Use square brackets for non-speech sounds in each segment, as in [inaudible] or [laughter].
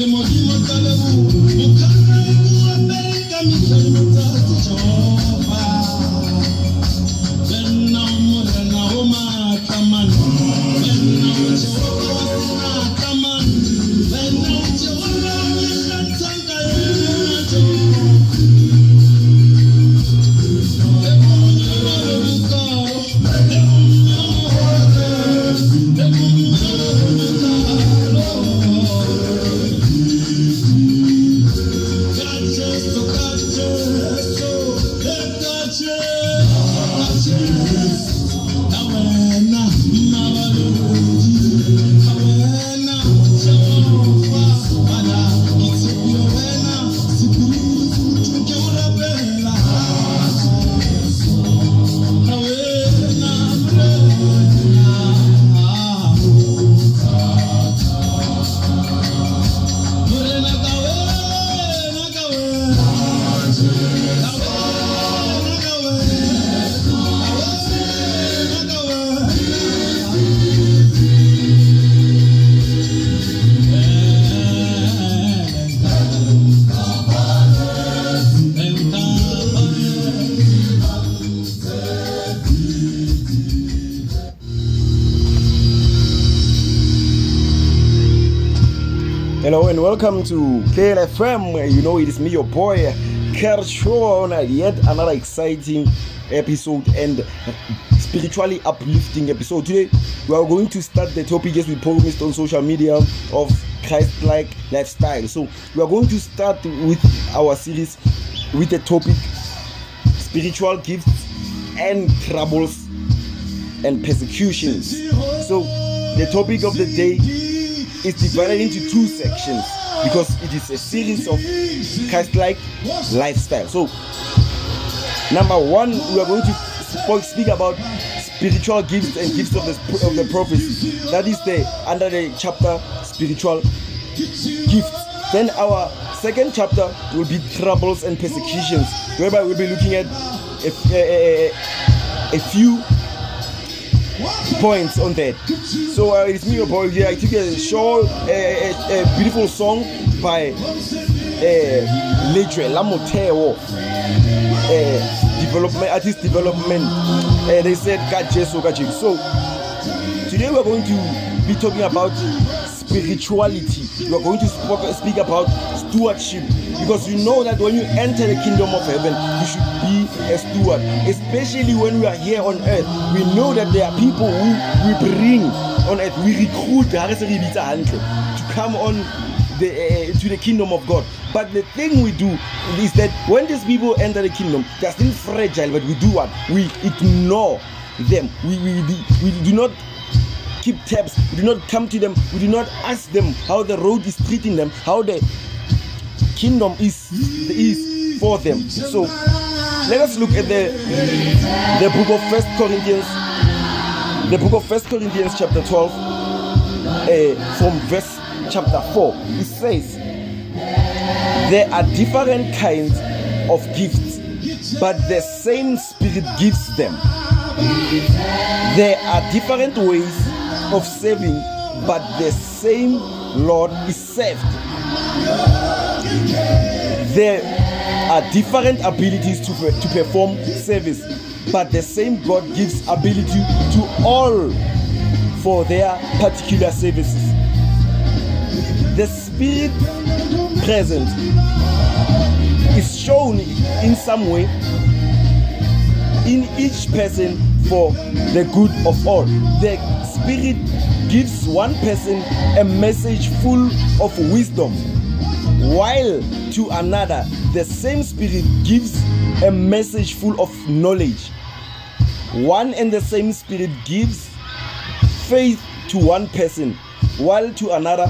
Hello and welcome to KLFM. You know, it is me, your boy, Kershaw, on yet another exciting episode and spiritually uplifting episode. Today, we are going to start the topic as we promised on social media of Christ like lifestyle. So, we are going to start with our series with the topic spiritual gifts and troubles and persecutions. So, the topic of the day is divided into two sections because it is a series of Christ-like lifestyle. So, number one, we are going to speak about spiritual gifts and gifts of the of the prophecy. That is the under the chapter spiritual gifts. Then our second chapter will be troubles and persecutions, whereby we'll be looking at a, a, a, a few points on that. So uh, it's me, your boy here. I took a short, a, a, beautiful song by uh, Letre Lamoteo, uh, development artist development. Uh, they said Jesus, God So today we're going to be talking about spirituality. We're going to speak about stewardship because you know that when you enter the kingdom of heaven, you should be a steward. Especially when we are here on earth, we know that there are people who we bring on earth, we recruit to come on the, uh, to the kingdom of God. But the thing we do is that when these people enter the kingdom, they're still fragile, but we do what? We ignore them. We, we, we do not keep tabs. We do not come to them. We do not ask them how the road is treating them, how the kingdom is is for them. So let us look at the the book of First Corinthians, the book of First Corinthians chapter 12, uh, from verse chapter 4. It says, There are different kinds of gifts, but the same spirit gives them. There are different ways of serving, but the same Lord is served. There are different abilities to, to perform service, but the same God gives ability to all for their particular services. The Spirit present is shown in some way in each person for the good of all. The Spirit gives one person a message full of wisdom while to another the same Spirit gives a message full of knowledge. One and the same Spirit gives faith to one person, while to another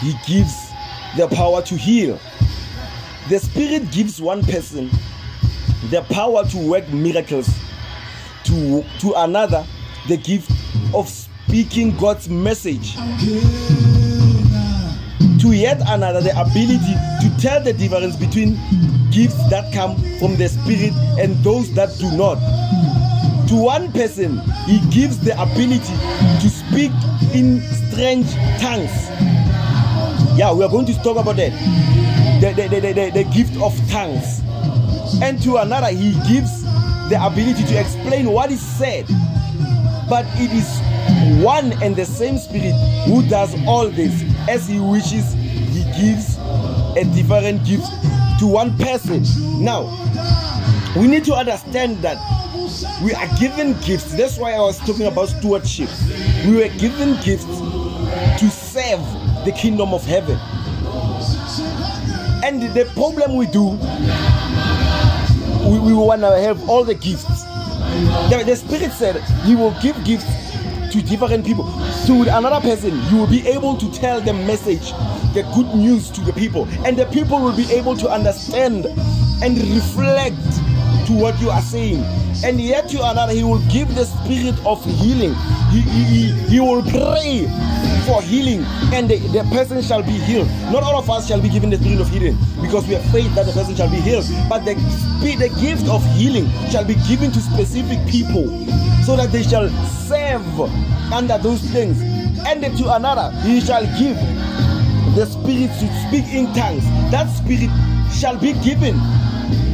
he gives the power to heal. The Spirit gives one person the power to work miracles, to, to another, the gift of speaking God's message, to yet another, the ability to tell the difference between gifts that come from the Spirit and those that do not. To one person, he gives the ability to speak in strange tongues. Yeah, we are going to talk about that. The, the, the, the, the gift of tongues. And to another, he gives the ability to explain what is said. But it is one and the same Spirit who does all this. As he wishes, he gives a different gift to one person. Now, we need to understand that we are given gifts. That's why I was talking about stewardship. We were given gifts to serve the kingdom of heaven. And the problem we do, we, we want to have all the gifts. The, the Spirit said He will give gifts to different people. To another person, you will be able to tell the message, the good news to the people, and the people will be able to understand and reflect to what you are saying. And yet to another, He will give the spirit of healing. He, he, he will pray for healing, and the, the person shall be healed. Not all of us shall be given the spirit of healing because we have faith that the person shall be healed. But the, the gift of healing shall be given to specific people so that they shall serve under those things. And to another, he shall give the spirit to speak in tongues. That spirit shall be given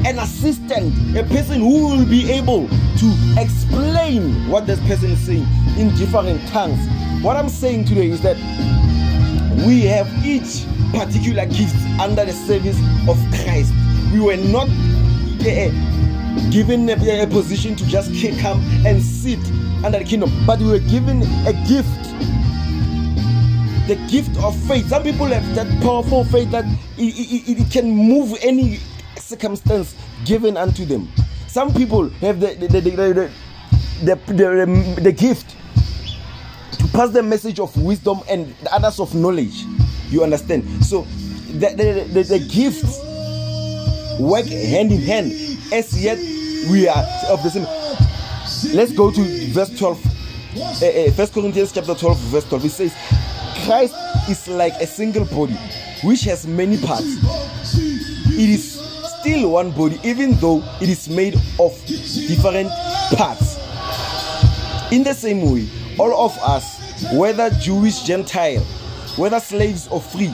an assistant, a person who will be able to explain what this person is saying in different tongues. What I'm saying today is that we have each particular gift under the service of Christ. We were not uh, given a, a position to just come and sit under the kingdom, but we were given a gift the gift of faith. Some people have that powerful faith that it, it, it, can move any circumstance given unto them. Some people have the the, the, the, the, gift to pass the message of wisdom and the others of knowledge. You understand? So the, the, the, the gifts work hand in hand as yet we are of the same. Let's go to verse 12. Uh, uh, First Corinthians chapter 12, verse 12. It says, Christ is like a single body which has many parts. It is still one body, even though it is made of different parts. In the same way, all of us, whether Jewish, Gentile, whether slaves or free,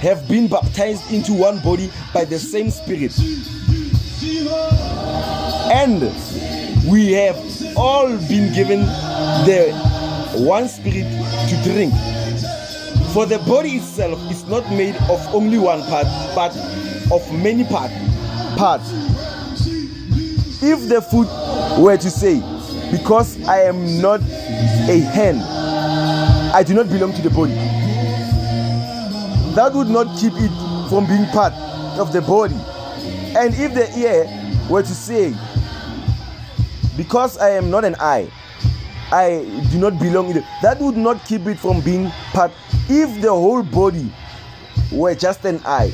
have been baptized into one body by the same Spirit. And we have all been given the one Spirit to drink. For the body itself is not made of only one part, but of many part, parts. If the foot were to say, Because I am not a hand, I do not belong to the body, that would not keep it from being part of the body. And if the ear were to say, Because I am not an eye, I do not belong it, that would not keep it from being part. If the whole body were just an eye,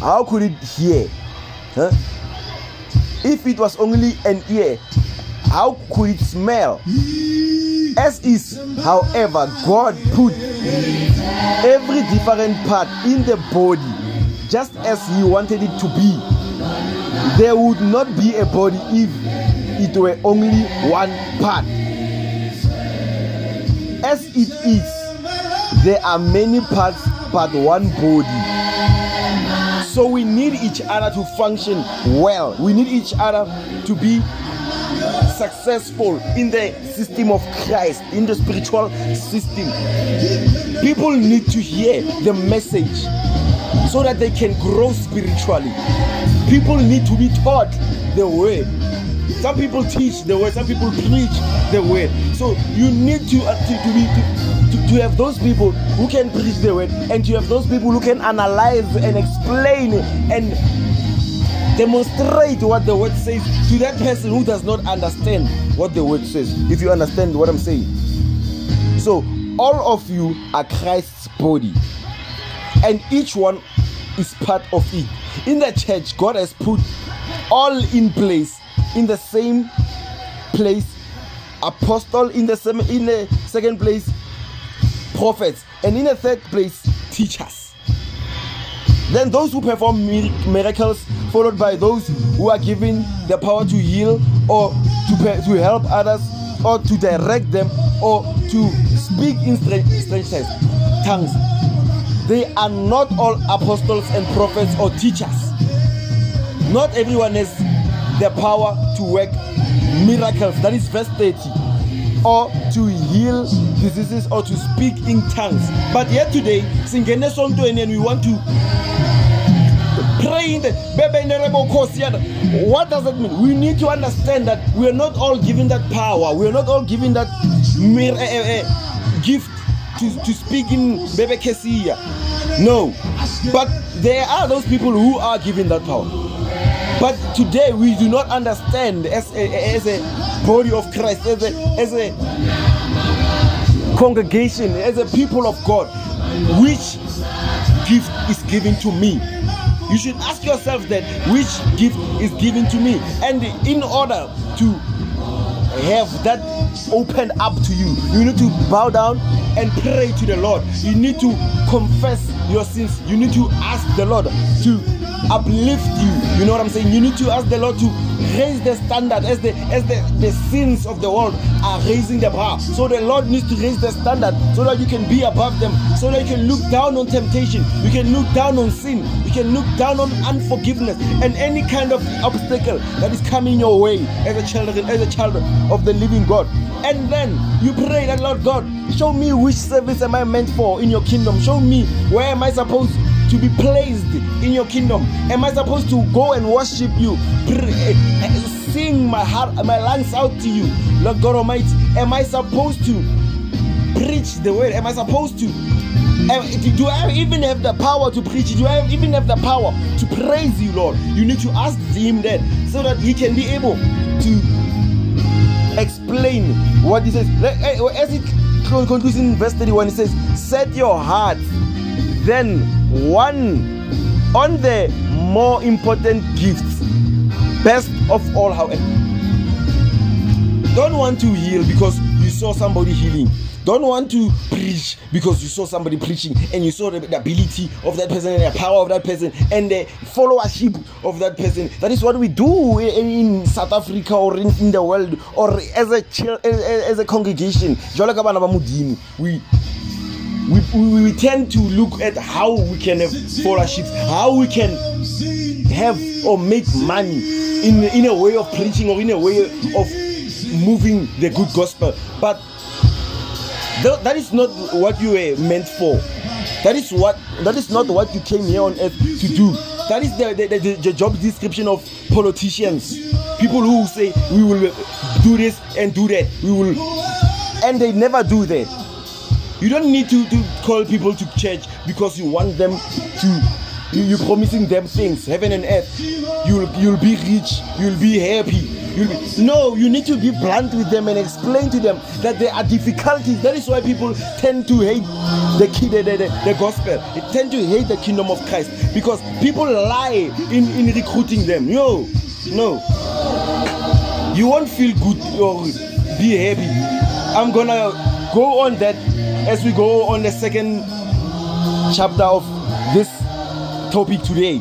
how could it hear? Huh? If it was only an ear, how could it smell? As is, however, God put every different part in the body just as He wanted it to be. There would not be a body if it were only one part. As it is, there are many parts but one body. So we need each other to function well. We need each other to be successful in the system of Christ, in the spiritual system. People need to hear the message so that they can grow spiritually. People need to be taught the way. Some people teach the way, some people preach the way. So you need to, uh, to, to be to, to have those people who can preach the word and you have those people who can analyze and explain and demonstrate what the word says to that person who does not understand what the word says. If you understand what I'm saying. So, all of you are Christ's body, and each one is part of it. In the church, God has put all in place in the same place apostle in the same in the second place prophets and in the third place teachers. Then those who perform miracles followed by those who are given the power to heal or to, to help others or to direct them or to speak in strange, tongues. They are not all apostles and prophets or teachers. Not everyone has the power to work miracles. That is verse 30 or to heal diseases or to speak in tongues. But yet today singene esontweni and we want to pray in the what does that mean? We need to understand that we are not all given that power. We are not all given that mir- uh, uh, gift to, to speak in bebe kesia no. But there are those people who are given that power but today we do not understand as a, as a body of Christ, as a, as a congregation, as a people of God, which gift is given to me. You should ask yourself that which gift is given to me. And in order to have that opened up to you, you need to bow down and pray to the Lord. You need to confess your sins. You need to ask the Lord to uplift you. You know what I'm saying? You need to ask the Lord to raise the standard as the as the, the sins of the world are raising the bar. So the Lord needs to raise the standard so that you can be above them, so that you can look down on temptation, you can look down on sin, you can look down on unforgiveness and any kind of obstacle that is coming your way as a child as a child of the living God. And then you pray that Lord God, show me which service am I meant for in your kingdom. Show me where am I supposed to be placed in your kingdom? Am I supposed to go and worship you? Eh, eh, sing my heart, my lungs out to you, Lord God Almighty. Am I supposed to preach the word? Am I supposed to? Eh, do I even have the power to preach? Do I even have the power to praise you, Lord? You need to ask Him that so that He can be able to explain what He says. As it concludes in verse 31, it says, Set your heart then one on the more important gifts. Best of all, however, don't want to heal because you saw somebody healing. Don't want to preach because you saw somebody preaching and you saw the, the, ability of that person and the power of that person and the followership of that person. That is what we do in South Africa or in, in the world or as a as a congregation. We we, we, we tend to look at how we can have scholarships, how we can have or make money in, in a way of preaching or in a way of moving the good gospel. But th- that is not what you were meant for. That is what that is not what you came here on earth to do. That is the, the, the, the job description of politicians. People who say we will do this and do that. We will and they never do that you don't need to, to call people to church because you want them to you, are promising them things, heaven and earth. You'll you'll be rich, you'll be happy. You'll be, no, you need to be blunt with them and explain to them that there are difficulties. That is why people tend to hate the, the, the, the gospel. They tend to hate the kingdom of Christ because people lie in, in recruiting them. No, no. You won't feel good or be happy. I'm gonna go on that as we go on the second chapter of this topic today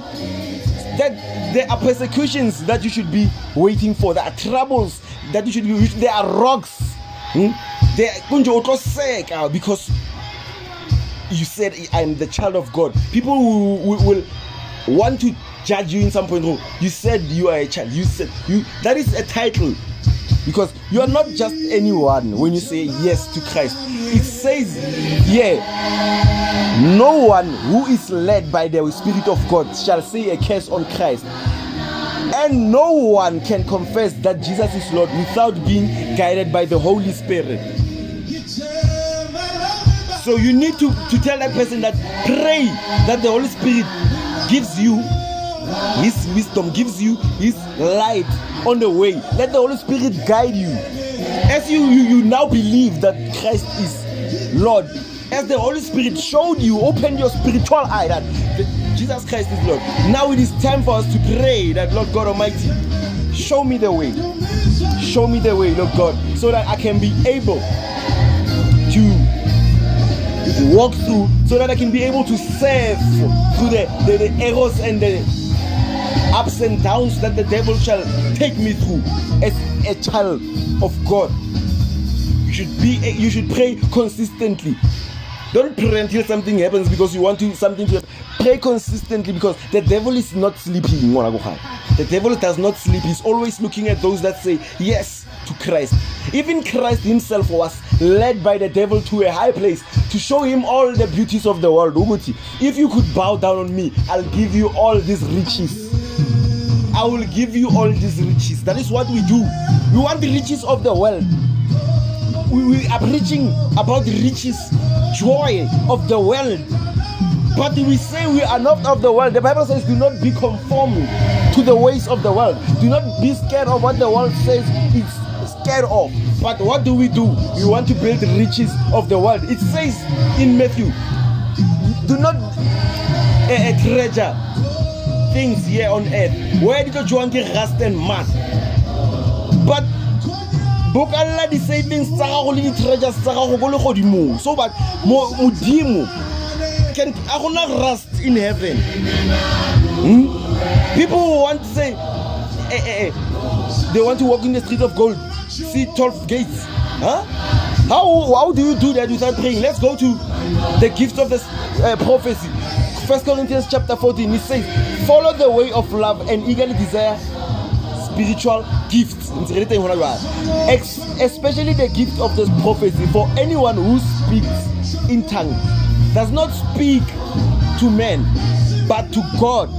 that there are persecutions that you should be waiting for. There are troubles that you should be there are rocks hmm? because you said i'm the child of god. People who, who will want to judge you in some point you said you are a child. You said you that is a title because you are not just anyone when you say yes to Christ. It says, yeah, no one who is led by the Spirit of God shall say a curse on Christ. And no one can confess that Jesus is Lord without being guided by the Holy Spirit. So you need to, to tell that person that pray that the Holy Spirit gives you his wisdom, gives you his light on the way. Let the Holy Spirit guide you. As you, you, you now believe that Christ is Lord, as the Holy Spirit showed you, opened your spiritual eye that Jesus Christ is Lord. Now it is time for us to pray that Lord God Almighty, show me the way. Show me the way, Lord God, so that I can be able to walk through, so that I can be able to serve through the, the, the and the ups and downs that the devil shall take me through as a child of God. You should be you should pray consistently. Don't pray until something happens because you want to something to happen. Pray consistently because the devil is not sleeping. The devil does not sleep. He's always looking at those that say yes to Christ. Even Christ himself was led by the devil to a high place to show him all the beauties of the world. If you could bow down on me, I'll give you all these riches. I will give you all these riches. That is what we do. We want the riches of the world. We, we are preaching about the riches, joy of the world. But we say we are not of the world. The Bible says, do not be conformed to the ways of the world. Do not be scared of what the world says it's scared of. But what do we do? We want to build the riches of the world. It says in Matthew, do not uh, treasure things here on earth. Where did you want to rust and mud? But bokalla di-savings tsa gago le di-treasures tsa gago ko so but modimo can I a gona rust in heaven. Hmm? people want to say eh, eh, eh. they want to walk in the street of gold see 12 gates. Huh? How, how do you do that without praying? Let's go to the gift of the uh, prophecy First Corinthians chapter 14, it says, Follow the way of love and eagerly desire spiritual gifts. Especially the gift of the prophecy. For anyone who speaks in tongues does not speak to men, but to God.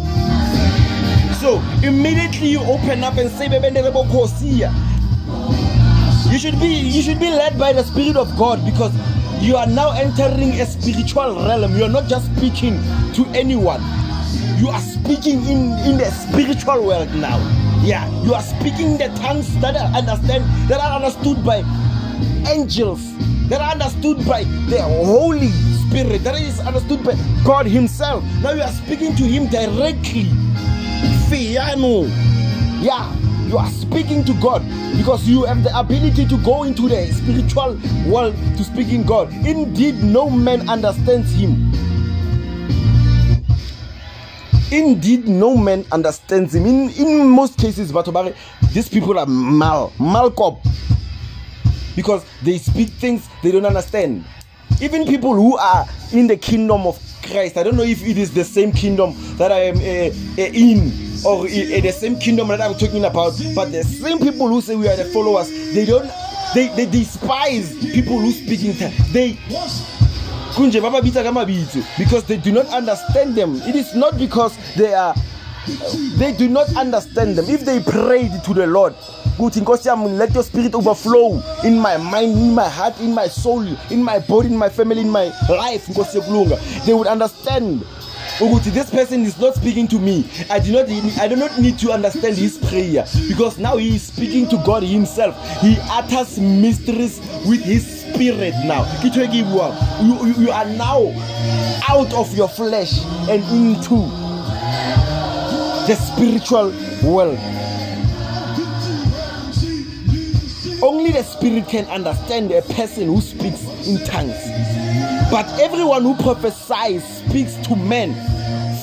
So immediately you open up and say, You should be you should be led by the Spirit of God because you are now entering a spiritual realm. You are not just speaking to anyone. You are speaking in, in the spiritual world now. Yeah, you are speaking the tongues that are understand that are understood by angels, that are understood by the Holy Spirit, that is understood by God Himself. Now you are speaking to Him directly. Fiano. Yeah, you are speaking to God because you have the ability to go into the spiritual world to speak in God. Indeed, no man understands Him. Indeed, no man understands Him. In, in most cases, Batobare, these people are mal, malcop because they speak things they don't understand. Even people who are in the kingdom of Christ, I don't know if it is the same kingdom that I am uh, uh, in or in the same kingdom that I'm talking about. But the same people who say we are the followers, they don't, they, they despise people who speak in tongues. They because they do not understand them. It is not because they are they do not understand them. If they prayed to the Lord, let your spirit overflow in my mind, in my heart, in my soul, in my body, in my family, in my life. They would understand Uguti, this person is not speaking to me. I do not I do not need to understand his prayer because now he is speaking to God himself. He utters mysteries with his spirit now. You, you, you are now out of your flesh and into the spiritual world. Only the spirit can understand a person who speaks in tongues. But everyone who prophesies speaks to men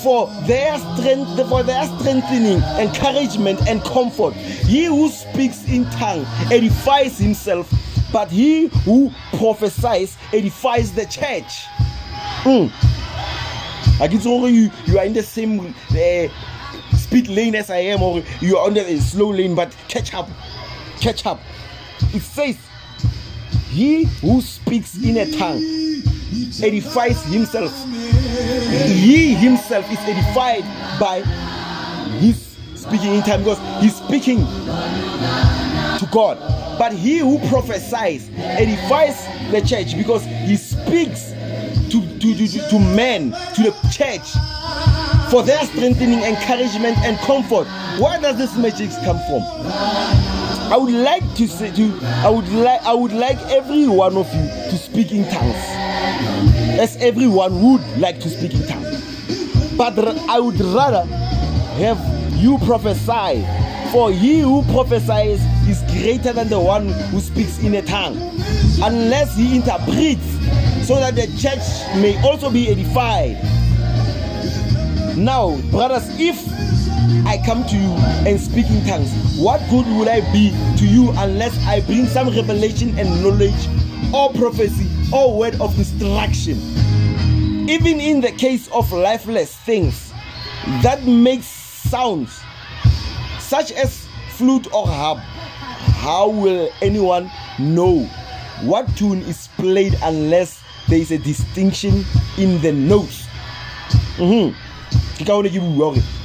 for their strength, for their strengthening, encouragement, and comfort. He who speaks in tongue edifies himself, but he who prophesies edifies the church. Mm. Like it's only you, you are in the same uh, speed lane as I am, or you are on the slow lane, but catch up, catch up. It says, He who speaks in a tongue edifies himself. He himself is edified by his speaking in time because he's speaking to God. But he who prophesies edifies the church because he speaks to, to, to, to men, to the church, for their strengthening, encouragement, and comfort. Where does this message come from? I would like to say to I would like I would like every one of you to speak in tongues. As everyone would like to speak in tongues. But I would rather have you prophesy. For he who prophesies is greater than the one who speaks in a tongue, unless he interprets, so that the church may also be edified. Now, brothers, if I come to you and speak in tongues, what good would I be to you unless I bring some revelation and knowledge or prophecy or word of instruction? Even in the case of lifeless things that makes sounds such as flute or harp, how will anyone know what tune is played unless there is a distinction in the notes? Mm-hmm.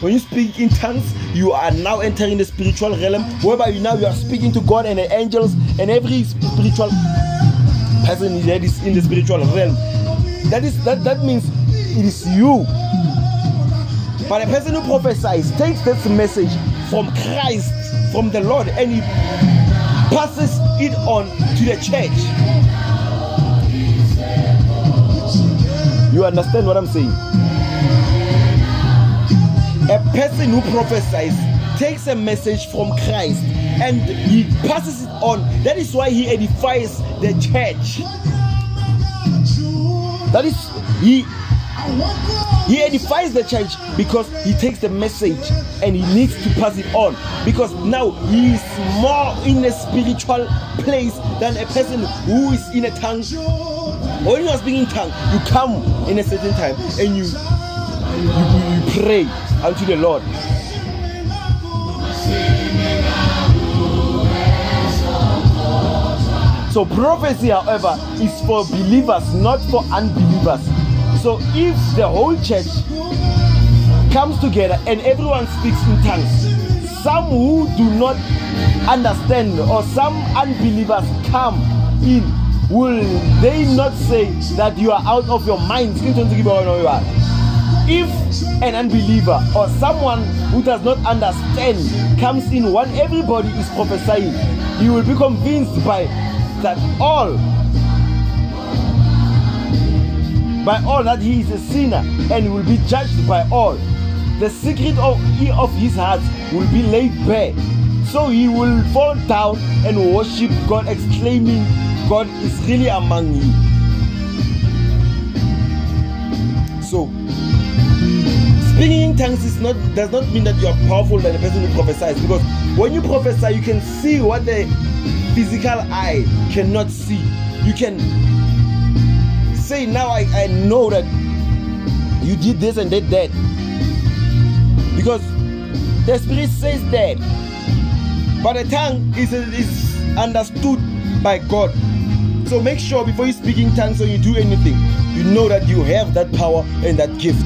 When you speak in tongues, you are now entering the spiritual realm, whereby now you are speaking to God and the angels and every spiritual person that is in the spiritual realm. That is that that means it is you. But a person who prophesies takes this message from Christ, from the Lord, and he passes it on to the church. You understand what I'm saying? A person who prophesies takes a message from Christ and he passes it on. That is why he edifies the church. That is he he edifies the church because he takes the message and he needs to pass it on because now he is more in a spiritual place than a person who is in a tongue. When you are speaking in tongue, you come in a certain time and you you, you pray unto the Lord. So prophecy, however, is for believers, not for unbelievers. So if the whole church comes together and everyone speaks in tongues, some who do not understand or some unbelievers come in, will they not say that you are out of your mind? If an unbeliever or someone who does not understand comes in when everybody is prophesying, he will be convinced by that all by all that he is a sinner and will be judged by all. The secret of, of his heart will be laid bare. So he will fall down and worship God, exclaiming, God is really among you. So, speaking in tongues is not does not mean that you are powerful than the person who prophesies because when you prophesy, you can see what the physical eye cannot see. You can say now I, I know that you did this and did that. Because the spirit says that. But the tongue is, is understood by god. So make sure before you speak in tongues or you do anything you know that you have that power and that gift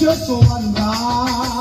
just one night.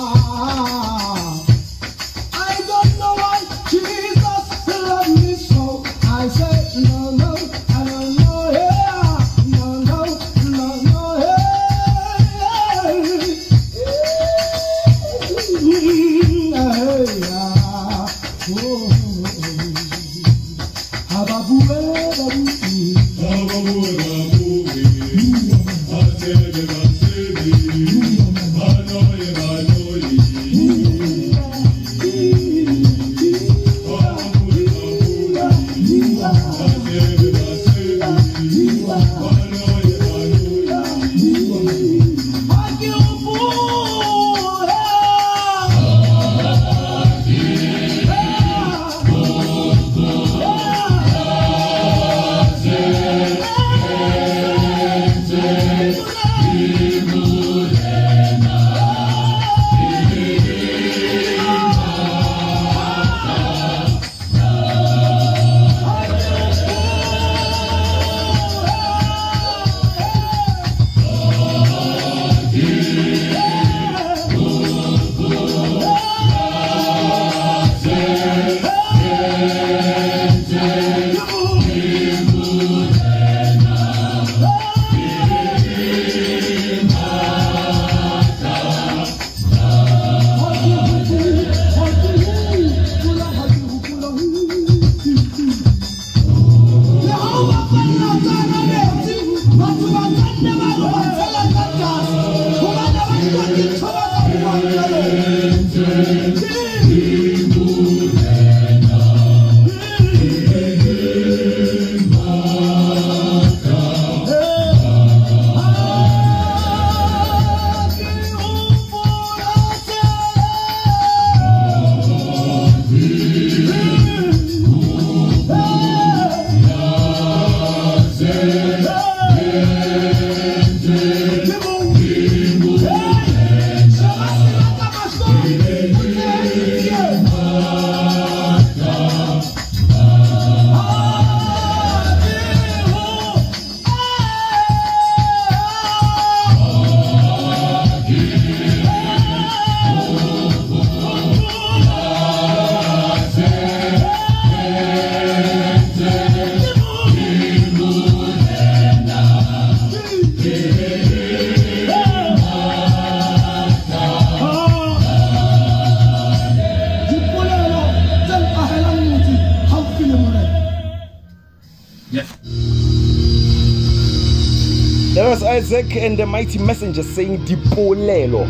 Isaac and the mighty messenger saying dipolelo.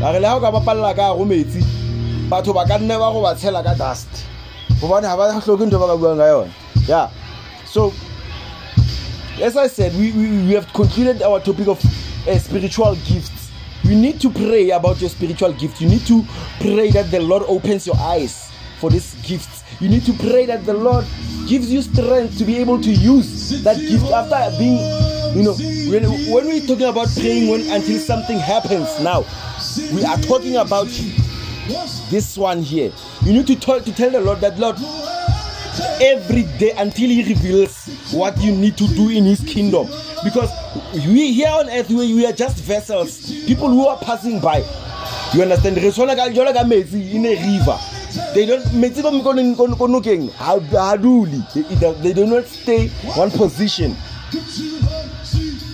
Re le o ka bapalela ka go metsi batho ba ka nne ba go ka dust. Ba ba ka buang ka yeah so as i said we, we, we have concluded our topic of uh, spiritual gifts. You need to pray about your spiritual gift. You need to pray that the lord opens your eyes for these gifts you need to pray that the lord gives you strength to be able to use that gift after being you know when, when we're talking about praying when until something happens now we are talking about this one here. You need to talk to tell the lord that lord every day until he reveals what you need to do in his kingdom. Because we here on earth we, we are just vessels people who are passing by. You understand? Re tshwana ka jalo in a river. They don't they do not stay one position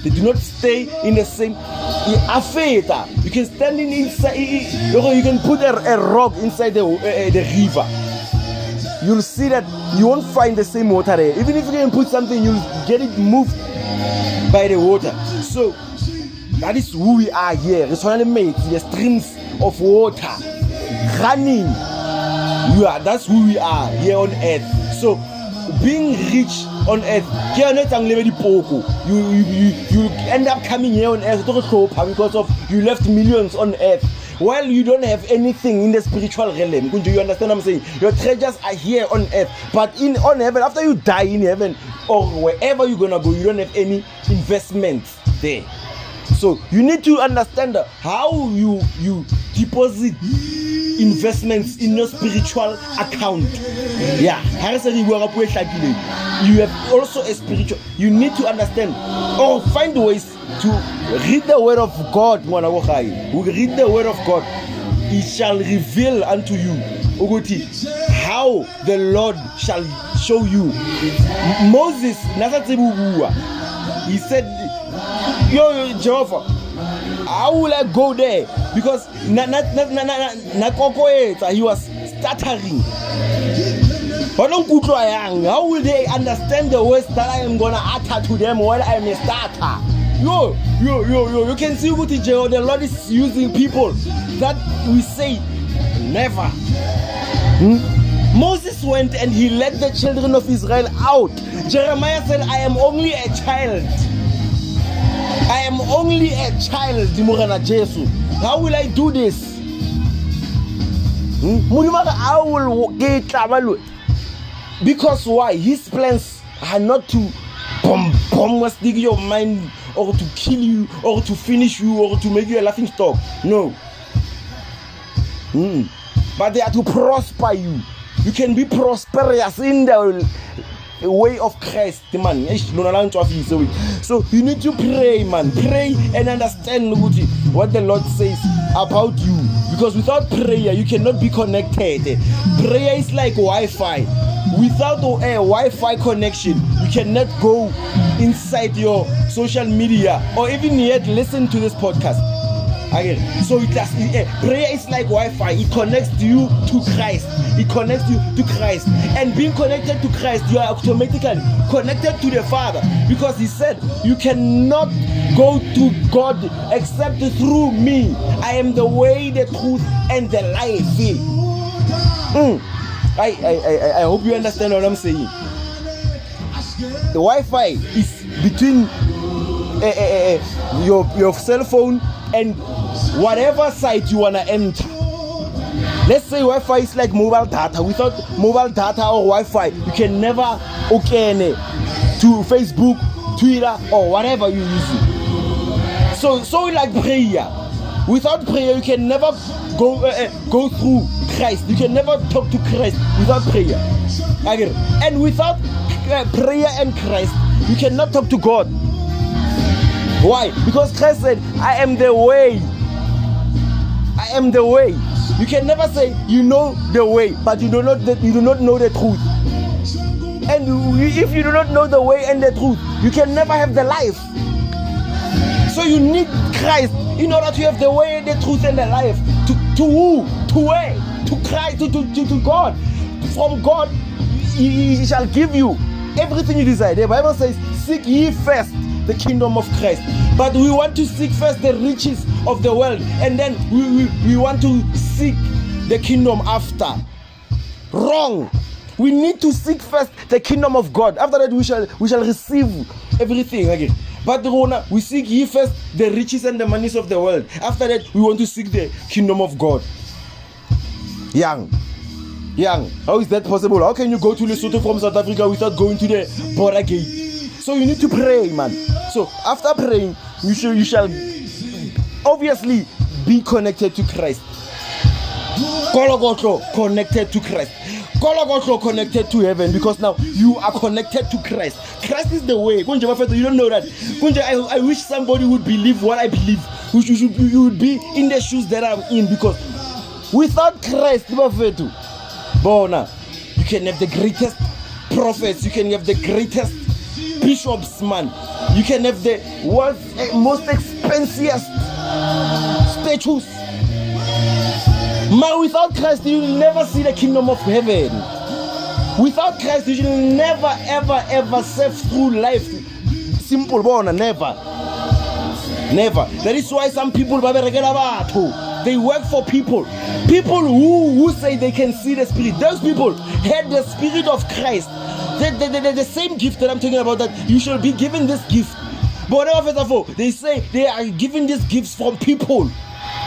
they do not stay in the same afeta you can stand in inside you can put a, a rock inside the, uh, the river. You'll see that you won't find the same water there. Even if you can put something you'll get it moved by the water. So that is who we are here. Re tshwana le metsi the streams of water. Running. We are that's who we are here on earth. So being rich on earth ke yone e tlang lebe dipoko. You, you, you, end up coming here on earth to hlopha because of you left millions on earth. While you don't have anything in the spiritual realm kunje you understand what i'm saying? Your treasures are here on earth but in on heaven after you die in heaven or wherever you're gonna go you don't have any investments there. So you need to understand how you you deposit investments in your spiritual account. Yeah. You have also a spiritual you need to understand or find ways to read the word of god we read the word of god. He shall reveal unto you how the lord shall show you. Moses he said yo jehovah how will I go there? Because na na na na na he was stuttering. How will they understand the words that I am gonna utter to them while I'm a starter? Yo, yo, yo, yo, you can see what the Lord is using people that we say never. Hmm? Moses went and he led the children of Israel out. Jeremiah said, I am only a child. I am only a child, How will I do this? Hmm? Because why? His plans are not to bomb, bomb, dig your mind or to kill you or to finish you or to make you a laughing stock. No. Mm. But they are to prosper you. You can be prosperous in the way of Christ, man. So you need to pray, man. Pray and understand what the Lord says about you. Because without prayer, you cannot be connected. Prayer is like Wi Fi without a eh, wi-fi connection you cannot go inside your social media or even yet listen to this podcast again so it has, uh, prayer is like wi-fi. It connects you to christ. It connects you to christ. And being connected to christ you are automatically connected to the father. Because he said you cannot go to god except through me. I am the way the truth and the life. Mm. I, I, I, I hope you understand what I'm saying. The Wi-Fi is between uh, uh, your your cell phone and whatever site you wanna enter. Let's say Wi-Fi is like mobile data. Without mobile data or Wi-Fi, you can never okay to Facebook, Twitter, or whatever you use. So so like prayer. Without prayer, you can never go uh, uh, go through Christ. You can never talk to Christ without prayer. And without uh, prayer and Christ, you cannot talk to God. Why? Because Christ said, I am the way. I am the way. You can never say you know the way, but you do not you do not know the truth. And if you do not know the way and the truth, you can never have the life. So you need Christ in order to have the way, the truth, and the life. To, to who? To where? To Christ, to, to, to, to God. From God, he, he shall give you everything you desire. The Bible says, Seek ye first the kingdom of Christ. But we want to seek first the riches of the world, and then we, we, we want to seek the kingdom after. Wrong. We need to seek first the kingdom of God. After that, we shall we shall receive everything again. But we seek ye first the riches and the monies of the world. After that, we want to seek the kingdom of God. Young. Young. How is that possible? How can you go to Lesotho from South Africa without going to the border gate? So you need to pray, man. So after praying, you shall you shall obviously be connected to Christ. Kologoto connected to Christ. Kologoto connected to heaven because now you are connected to Christ. Christ is the way. You don't know that. I, I wish somebody would believe what I believe. You should, you would be in the shoes that I'm in because without Christ, Bona, you can have the greatest prophets, you can have the greatest bishops, man. You can have the world's eh, most expensive statues. Man, without Christ, you will never see the kingdom of heaven. Without Christ, you will never, ever, ever serve through life. Simple, bona, never. Never. That is why some people they work for people. People who, who say they can see the spirit. Those people had the spirit of Christ. The, the, the, the same gift that I'm talking about, that you shall be given this gift. But they say they are given these gifts from people.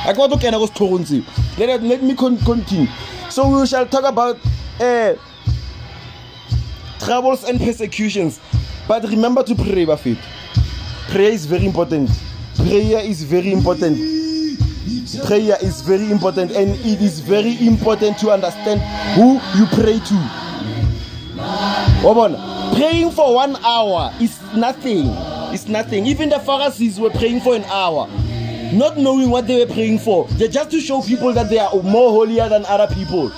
I got to let, let me continue. So we shall talk about uh, troubles and persecutions. But remember to pray, Buffett. Prayer is very important. Prayer is very important. Prayer is very important, and it is very important to understand who you pray to. Wabona, praying for one hour is nothing. It's nothing. Even the Pharisees were praying for an hour not knowing what they were praying for. They're just to show people that they are more holier than other people.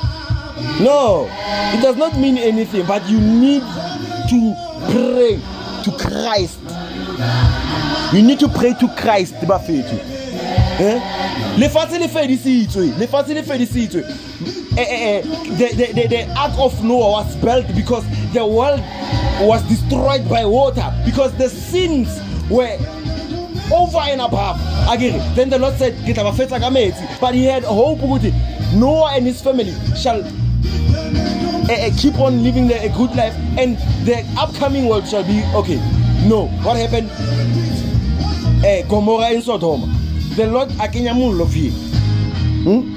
No, it does not mean anything, but you need to pray to Christ. You need to pray to Christ. Eh? lefatshe le fedisitswe lefatshe le fedisitswe uh, uh, the, the, ark of Noah was built because the world was destroyed by water because the sins were over and above. Again, then the Lord said, "Get our faith But he had hope ukuthi Noah and his family shall uh, keep on living a good life and the upcoming world shall be okay. No, what happened? Uh, Gomorrah and Sodom. The Lord akenya mullo here. Hmm?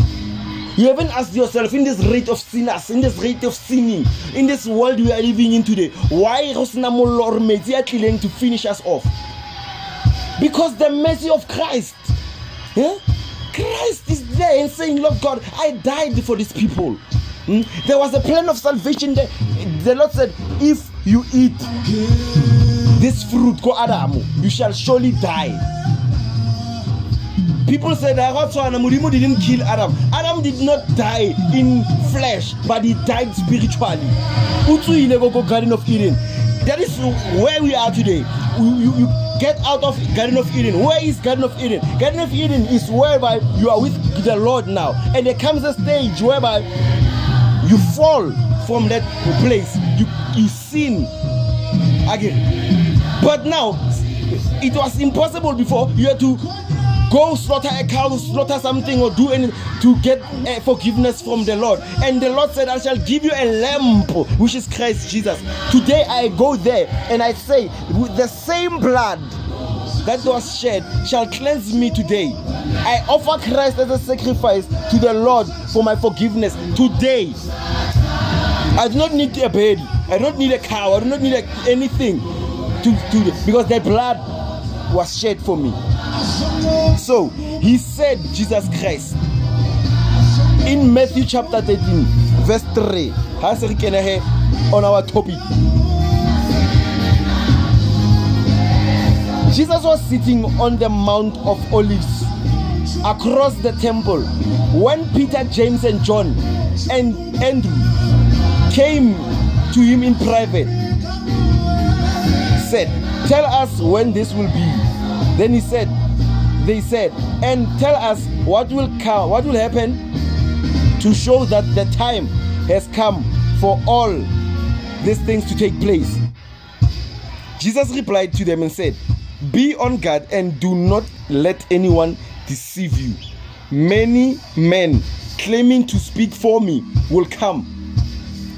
You haven't asked yourself in this rate of sinners, in this rate of sinning, in this world we are living in today, why Rosna Mollo or Metsi to finish us off? Because the mercy of Christ. Yeah? Christ is there and saying, Lord God, I died for these people. Hmm? There was a plan of salvation. There. The Lord said, If you eat this fruit, go Adam, you shall surely die. People said that Murimu didn't kill Adam. Adam did not die in flesh, but he died spiritually. Utsu go Garden of Eden. That is where we are today. You, you, you get out of Garden of Eden. Where is Garden of Eden? Garden of Eden is whereby you are with the Lord now. And there comes a stage whereby you fall from that place. You, you sin again. But now, it was impossible before. You had to go slaughter a cow, slaughter something, or do anything to get uh, forgiveness from the Lord. And the Lord said, I shall give you a lamp, which is Christ Jesus. Today I go there and I say, with the same blood that was shed shall cleanse me today. I offer Christ as a sacrifice to the Lord for my forgiveness today. I do not need a bed. I don't need a cow. I do not need a, anything to, to because the blood was shed for me. So he said, Jesus Christ, in Matthew chapter 13, verse 3, on our topic. Jesus was sitting on the Mount of Olives across the temple when Peter, James, and John and Andrew came to him in private. Said, Tell us when this will be. Then he said, they said, and tell us what will come, what will happen to show that the time has come for all these things to take place. Jesus replied to them and said, Be on guard and do not let anyone deceive you. Many men claiming to speak for me will come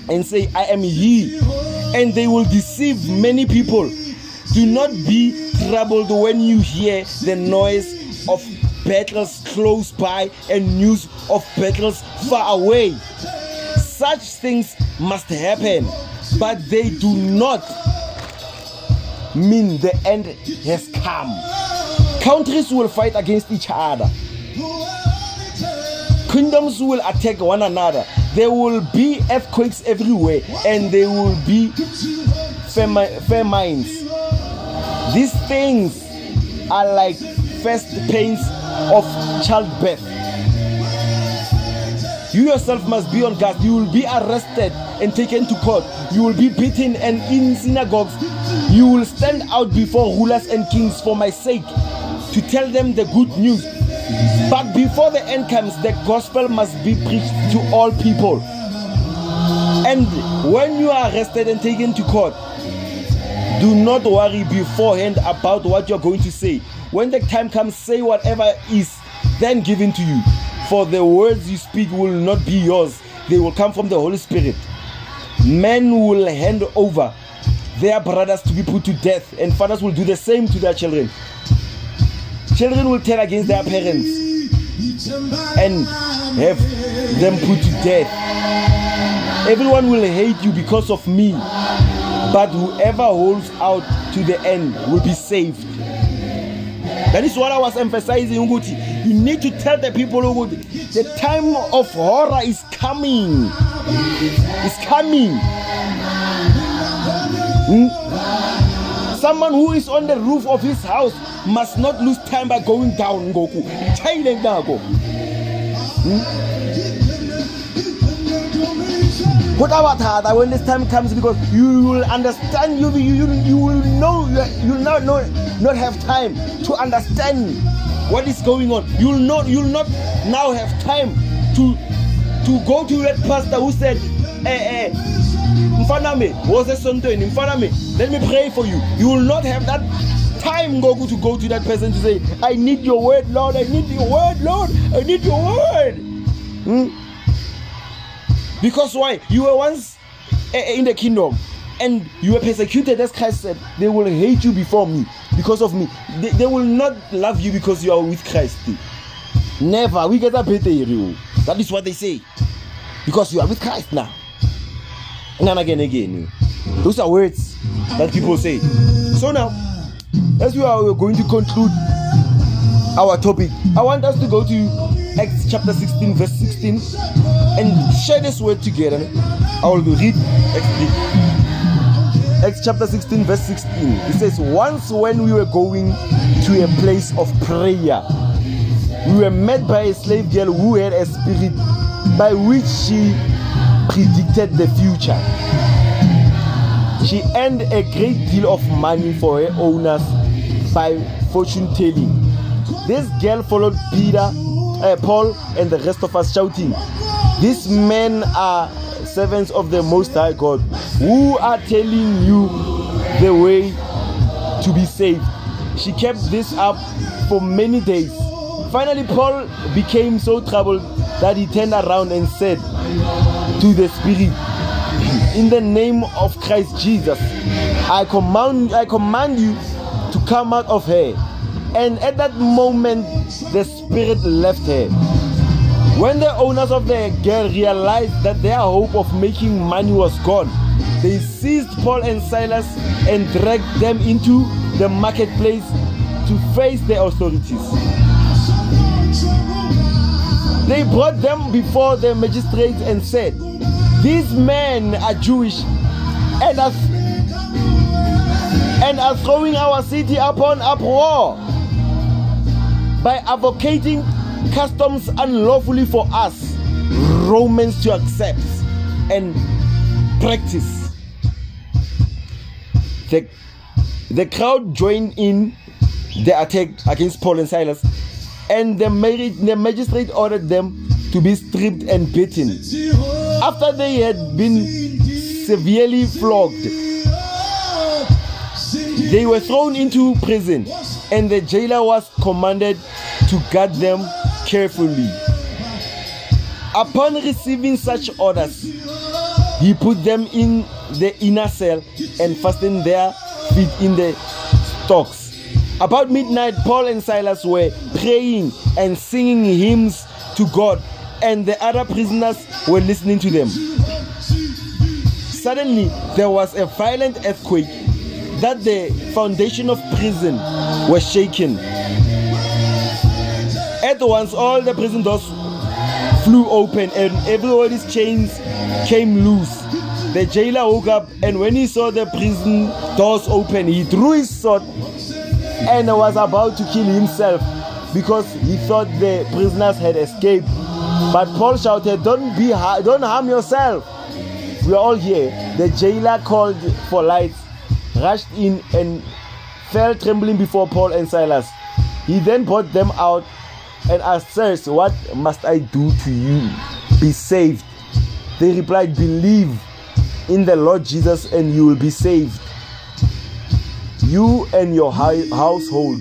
and say, I am he, and they will deceive many people. Do not be troubled when you hear the noise of battles close by and news of battles far away. Such things must happen, but they do not mean the end has come. Countries will fight against each other. Kingdoms will attack one another. There will be earthquakes everywhere and there will be famines. These things are like first pains of childbirth. You yourself must be on guard. You will be arrested and taken to court. You will be beaten, and in synagogues, you will stand out before rulers and kings for my sake to tell them the good news. But before the end comes, the gospel must be preached to all people. And when you are arrested and taken to court, do not worry beforehand about what you're going to say when the time comes, say whatever is then given to you. For the words you speak will not be yours, they will come from the Holy Spirit. Men will hand over their brothers to be put to death, and fathers will do the same to their children. Children will turn against their parents and have them put to death. Everyone will hate you because of me, but whoever holds out to the end will be saved. That is what I was emphasizing, Uguti. You need to tell the people, Uguti, the time of horror is coming. It's coming. Hmm? Someone who is on the roof of his house must not lose time by going down, Goku. Hmm? Put our thought when this time comes because you will understand you you, you, you will know you will not know not have time to understand what is going on. You'll not you'll not now have time to to go to that pastor who said, eh, eh, Mfaname, was a Sontoin, Mfaname, let me pray for you. You will not have that time go to go to that person to say, I need your word, Lord, I need your word, Lord, I need your word. Hmm? Because why? You were once eh, in the kingdom and you were persecuted, as Christ said, they will hate you before me because of me. They, they will not love you because you are with Christ. Never. We get a better you. That is what they say. Because you are with Christ now. And again, again. Those are words that people say. So now, as we are going to conclude our topic, I want us to go to Acts chapter 16, verse 16, and share this word together. I will read Acts Acts chapter 16, verse 16. It says, Once when we were going to a place of prayer, we were met by a slave girl who had a spirit by which she predicted the future. She earned a great deal of money for her owners by fortune telling. This girl followed Peter, uh, Paul, and the rest of us, shouting, These men are servants of the Most High God who are telling you the way to be saved. She kept this up for many days. Finally, Paul became so troubled that he turned around and said to the Spirit, In the name of Christ Jesus, I command, I command you to come out of her. And at that moment, the Spirit left her. When the owners of the girl realized that their hope of making money was gone, they seized Paul and Silas and dragged them into the marketplace to face the authorities. They brought them before the magistrates and said, These men are Jewish and are, and are throwing our city upon uproar by advocating customs unlawfully for us Romans to accept and practice. The, the crowd joined in the attack against Paul and Silas, and the, the magistrate ordered them to be stripped and beaten. After they had been severely flogged, they were thrown into prison, and the jailer was commanded to guard them carefully. Upon receiving such orders, he put them in the inner cell and fastened their feet in the stocks. About midnight, Paul and Silas were praying and singing hymns to God, and the other prisoners were listening to them. Suddenly, there was a violent earthquake that the foundation of prison was shaken at once, all the prison doors flew open and everybody's chains came loose. The jailer woke up and when he saw the prison doors open, he drew his sword and was about to kill himself because he thought the prisoners had escaped. But Paul shouted, "Don't be, don't harm yourself. We are all here." The jailer called for lights, rushed in, and fell trembling before Paul and Silas. He then brought them out and asked, Sirs, what must I do to you? Be saved. They replied, Believe in the Lord Jesus and you will be saved. You and your household.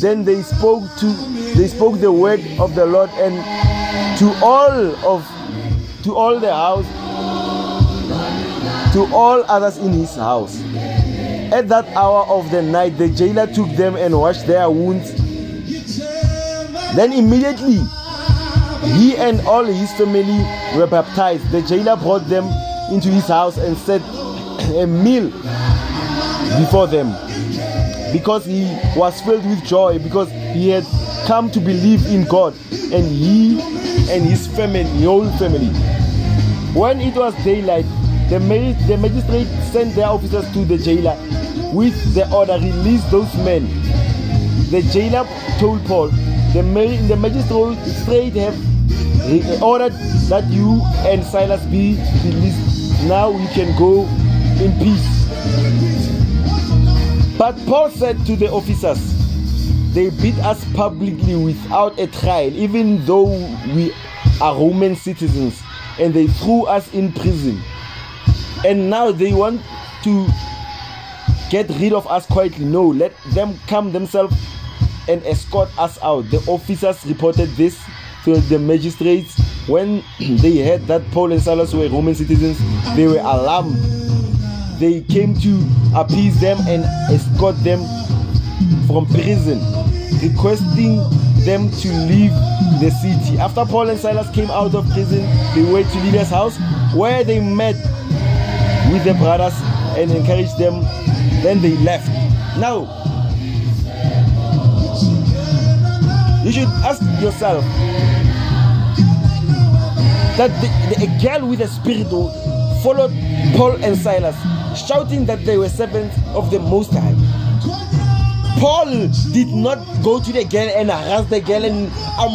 Then they spoke to they spoke the word of the Lord and to all of to all the house to all others in his house. At that hour of the night, the jailer took them and washed their wounds then immediately he and all his family were baptized. The jailer brought them into his house and set a meal before them because he was filled with joy because he had come to believe in God and he and his family, the whole family. When it was daylight, the, the magistrate sent their officers to the jailer with the order release those men. The jailer told Paul, the, the magistrate have ordered that you and Silas be released. Now you can go in peace. But Paul said to the officers, They beat us publicly without a trial, even though we are Roman citizens. and they threw us in prison. And now they want to get rid of us quietly. No, let them come themselves and escort us out. The officers reported this to the magistrates. When [clears throat] they heard that Paul and Silas were Roman citizens, they were alarmed. They came to appease them and escort them from prison, requesting them to leave the city. After Paul and Silas came out of prison, they went to Lydia's house where they met with the brothers and encouraged them. Then they left. Now, you should ask yourself that the, the, a girl with a spirit followed Paul and Silas, shouting that they were servants of the Most High. Paul did not go to the girl and harass the girl and ah,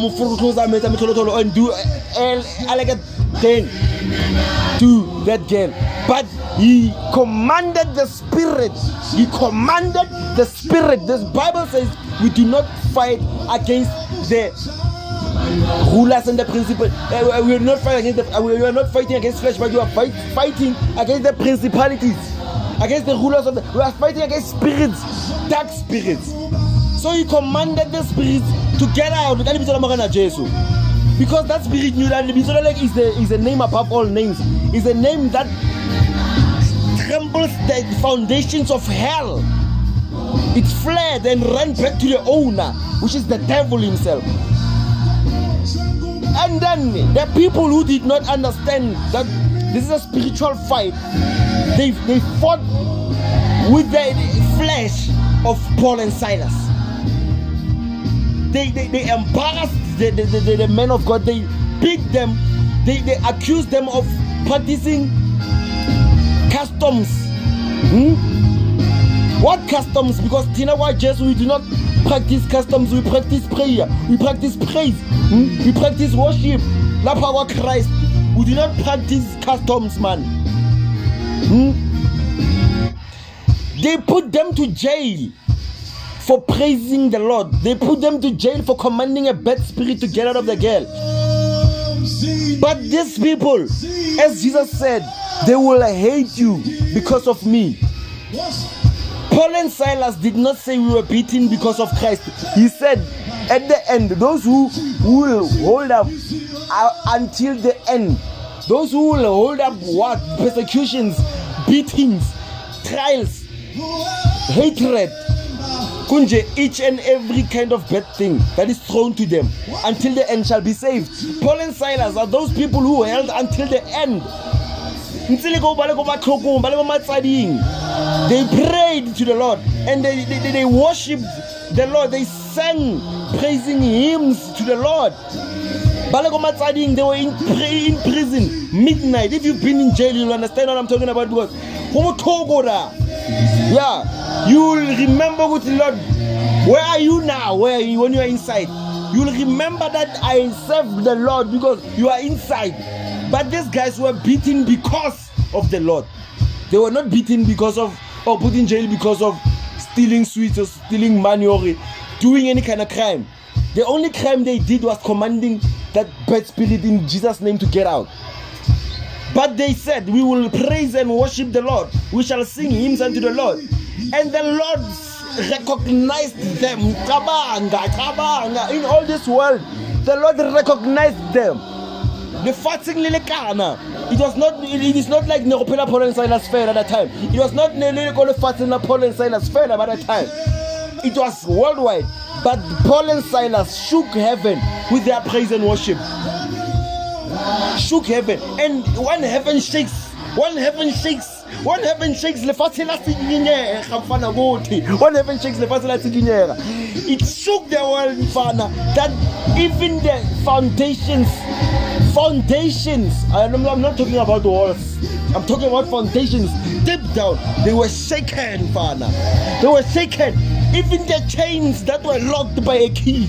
and do a thing to that girl. But he commanded the spirit. He commanded the spirit. This Bible says we do not fight against the rulers and the principal. Uh, we are not fighting against the, uh, we are not fighting against flesh, but you are fight, fighting against the principalities, against the rulers of the. We are fighting against spirits, dark spirits. So he commanded the spirits to get out. Because that spirit knew that is the is name above all names. Is a name that trembles the foundations of hell. It fled and ran back to the owner, which is the devil himself. And then the people who did not understand that this is a spiritual fight, they, they fought with the flesh of Paul and Silas. They, they, they embarrassed the, the, the, the men of God, they beat them, they, they accused them of practicing customs. Hmm? What customs? Because Tina White Jesus, we do not practice customs, we practice prayer, we practice praise, hmm? we practice worship. La power Christ. We do not practice customs, man. Hmm? They put them to jail for praising the Lord. They put them to jail for commanding a bad spirit to get out of the girl. But these people, as Jesus said, they will hate you because of me. Paul and Silas did not say we were beaten because of Christ. He said, at the end, those who will hold up uh, until the end, those who will hold up what? Persecutions, beatings, trials, hatred, kunje each and every kind of bad thing that is thrown to them until the end shall be saved. Paul and Silas are those people who held until the end they prayed to the lord and they, they, they worshiped the lord. They sang praising hymns to the lord. They were in, in prison midnight. If you've been in jail you'll understand what i'm talking about because yeah you'll remember with the lord where are you now? Where you? When you are inside. You'll remember that i served the lord because you are inside but these guys were beaten because of the Lord. They were not beaten because of or put in jail because of stealing sweets or stealing money or doing any kind of crime. The only crime they did was commanding that bad spirit in Jesus' name to get out. But they said, We will praise and worship the Lord. We shall sing hymns unto the Lord. And the Lord recognized them. In all this world, the Lord recognized them lefatsheng le lekana. It was not it is not like ne go phela paul and silas fela that time. It was not ne le ko lefatsheng la paul silas fela by that time. It was worldwide. But paul and silas shook heaven with their praise and worship. Shook heaven. And when heaven shakes when heaven shakes when heaven shakes lefatshe la tsikinyega mfana kuthi when heaven shakes lefatshe la it shook the world mfana that even the foundations foundations I'm not talking about walls. I'm talking about foundations. Deep down they were shaken mfana. They were shaken. Even the chains that were locked by a key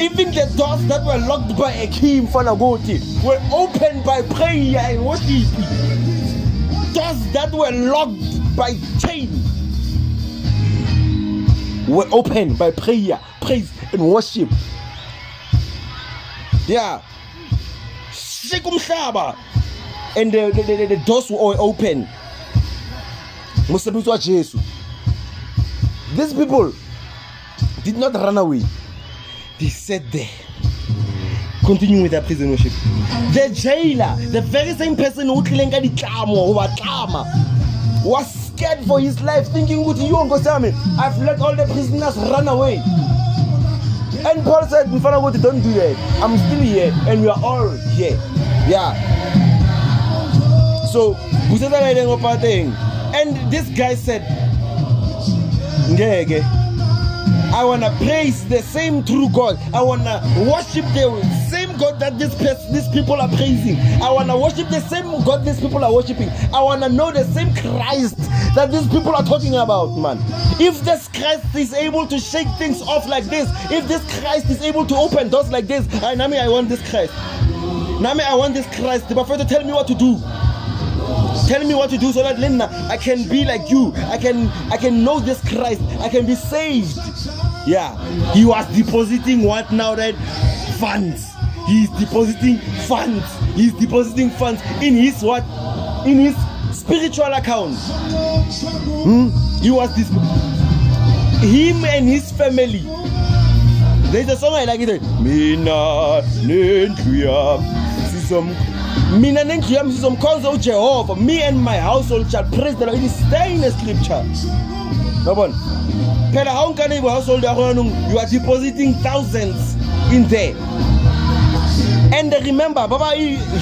even the doors that were locked by a key mfana kuthi were opened by prayer and worship doors that were locked by chain were opened by prayer, praise, and worship. Yeah. Shake umhlaba. and the, the, the, the doors were open mosebetsi wa jesu these people did not run away they sat there continuing with their prison worship the jailer the very same person who tlileng ka ditlamo go ba tlama was scared for his life thinking ukuthi yo nkosi yami i've let all the prisoners run away. And paul said mfana ukuthi don't do that. I'm still here and we are all here. Yeah. So ka ile ngopateng. And this guy said ngeke. I wanna praise the same true God. I wanna worship the same God that this these people are praising. I wanna worship the same God these people are worshiping. I wanna know the same Christ that these people are talking about, man. If this Christ is able to shake things off like this, if this Christ is able to open doors like this, I Nami, I want this Christ. Nami, I want this Christ. The prophet tell me what to do tell me what to do so that Linda I can be like you I can I can know this Christ I can be saved yeah he was depositing what now that funds he's depositing funds. He's depositing funds in his what? In his spiritual account. Hmm? he was this him and his family. There's a song I like it mina mina nendlu ujehova me and my household shall praise the lord. It is there in the scripture yabona phela ha o nka neighbor household ya you are depositing thousands in there and remember ba ba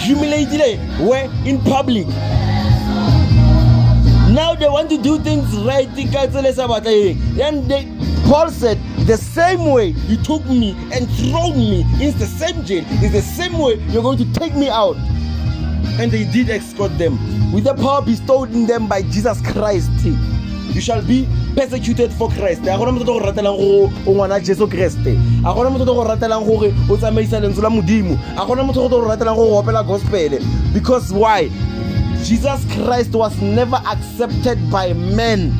humiliatile where in public now they want to do things right and they Paul said, the same way you took me and thrown me in the same jail is the same way you're going to take me out. And they did escort them with the power bestowed in them by Jesus Christ. You shall be persecuted for Christ. A gona motho go ratelang go o ngwana Jesu Kriste. A gona motho go ratelang gore o tsamaisa lentswe la modimo. A gona motho go ratelang go opela gospel. Because why? Jesus Christ was never accepted by men.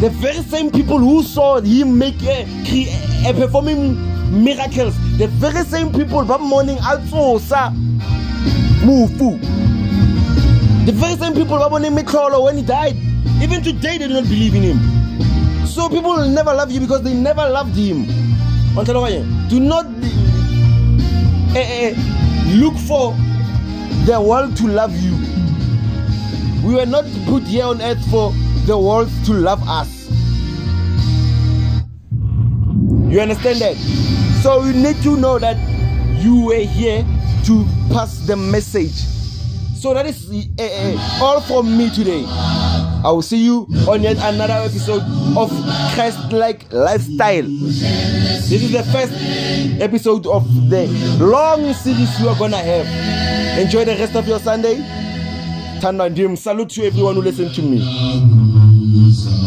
The very same people who saw him make a, a performing miracles, the very same people that morning also mufu. The very same people that morning Miklolo when he died. Even today they do not believe in him. So people will never love you because they never loved him. Do not uh, uh, look for the world to love you. We were not put here on earth for the world to love us. You understand that? So you need to know that you were here to pass the message. So that is uh, uh, all from me today. I will see you on yet another episode of Christ like lifestyle. This is the first episode of the long series we are gonna have. Enjoy the rest of your Sunday. Tanda Salute to everyone who listens to me.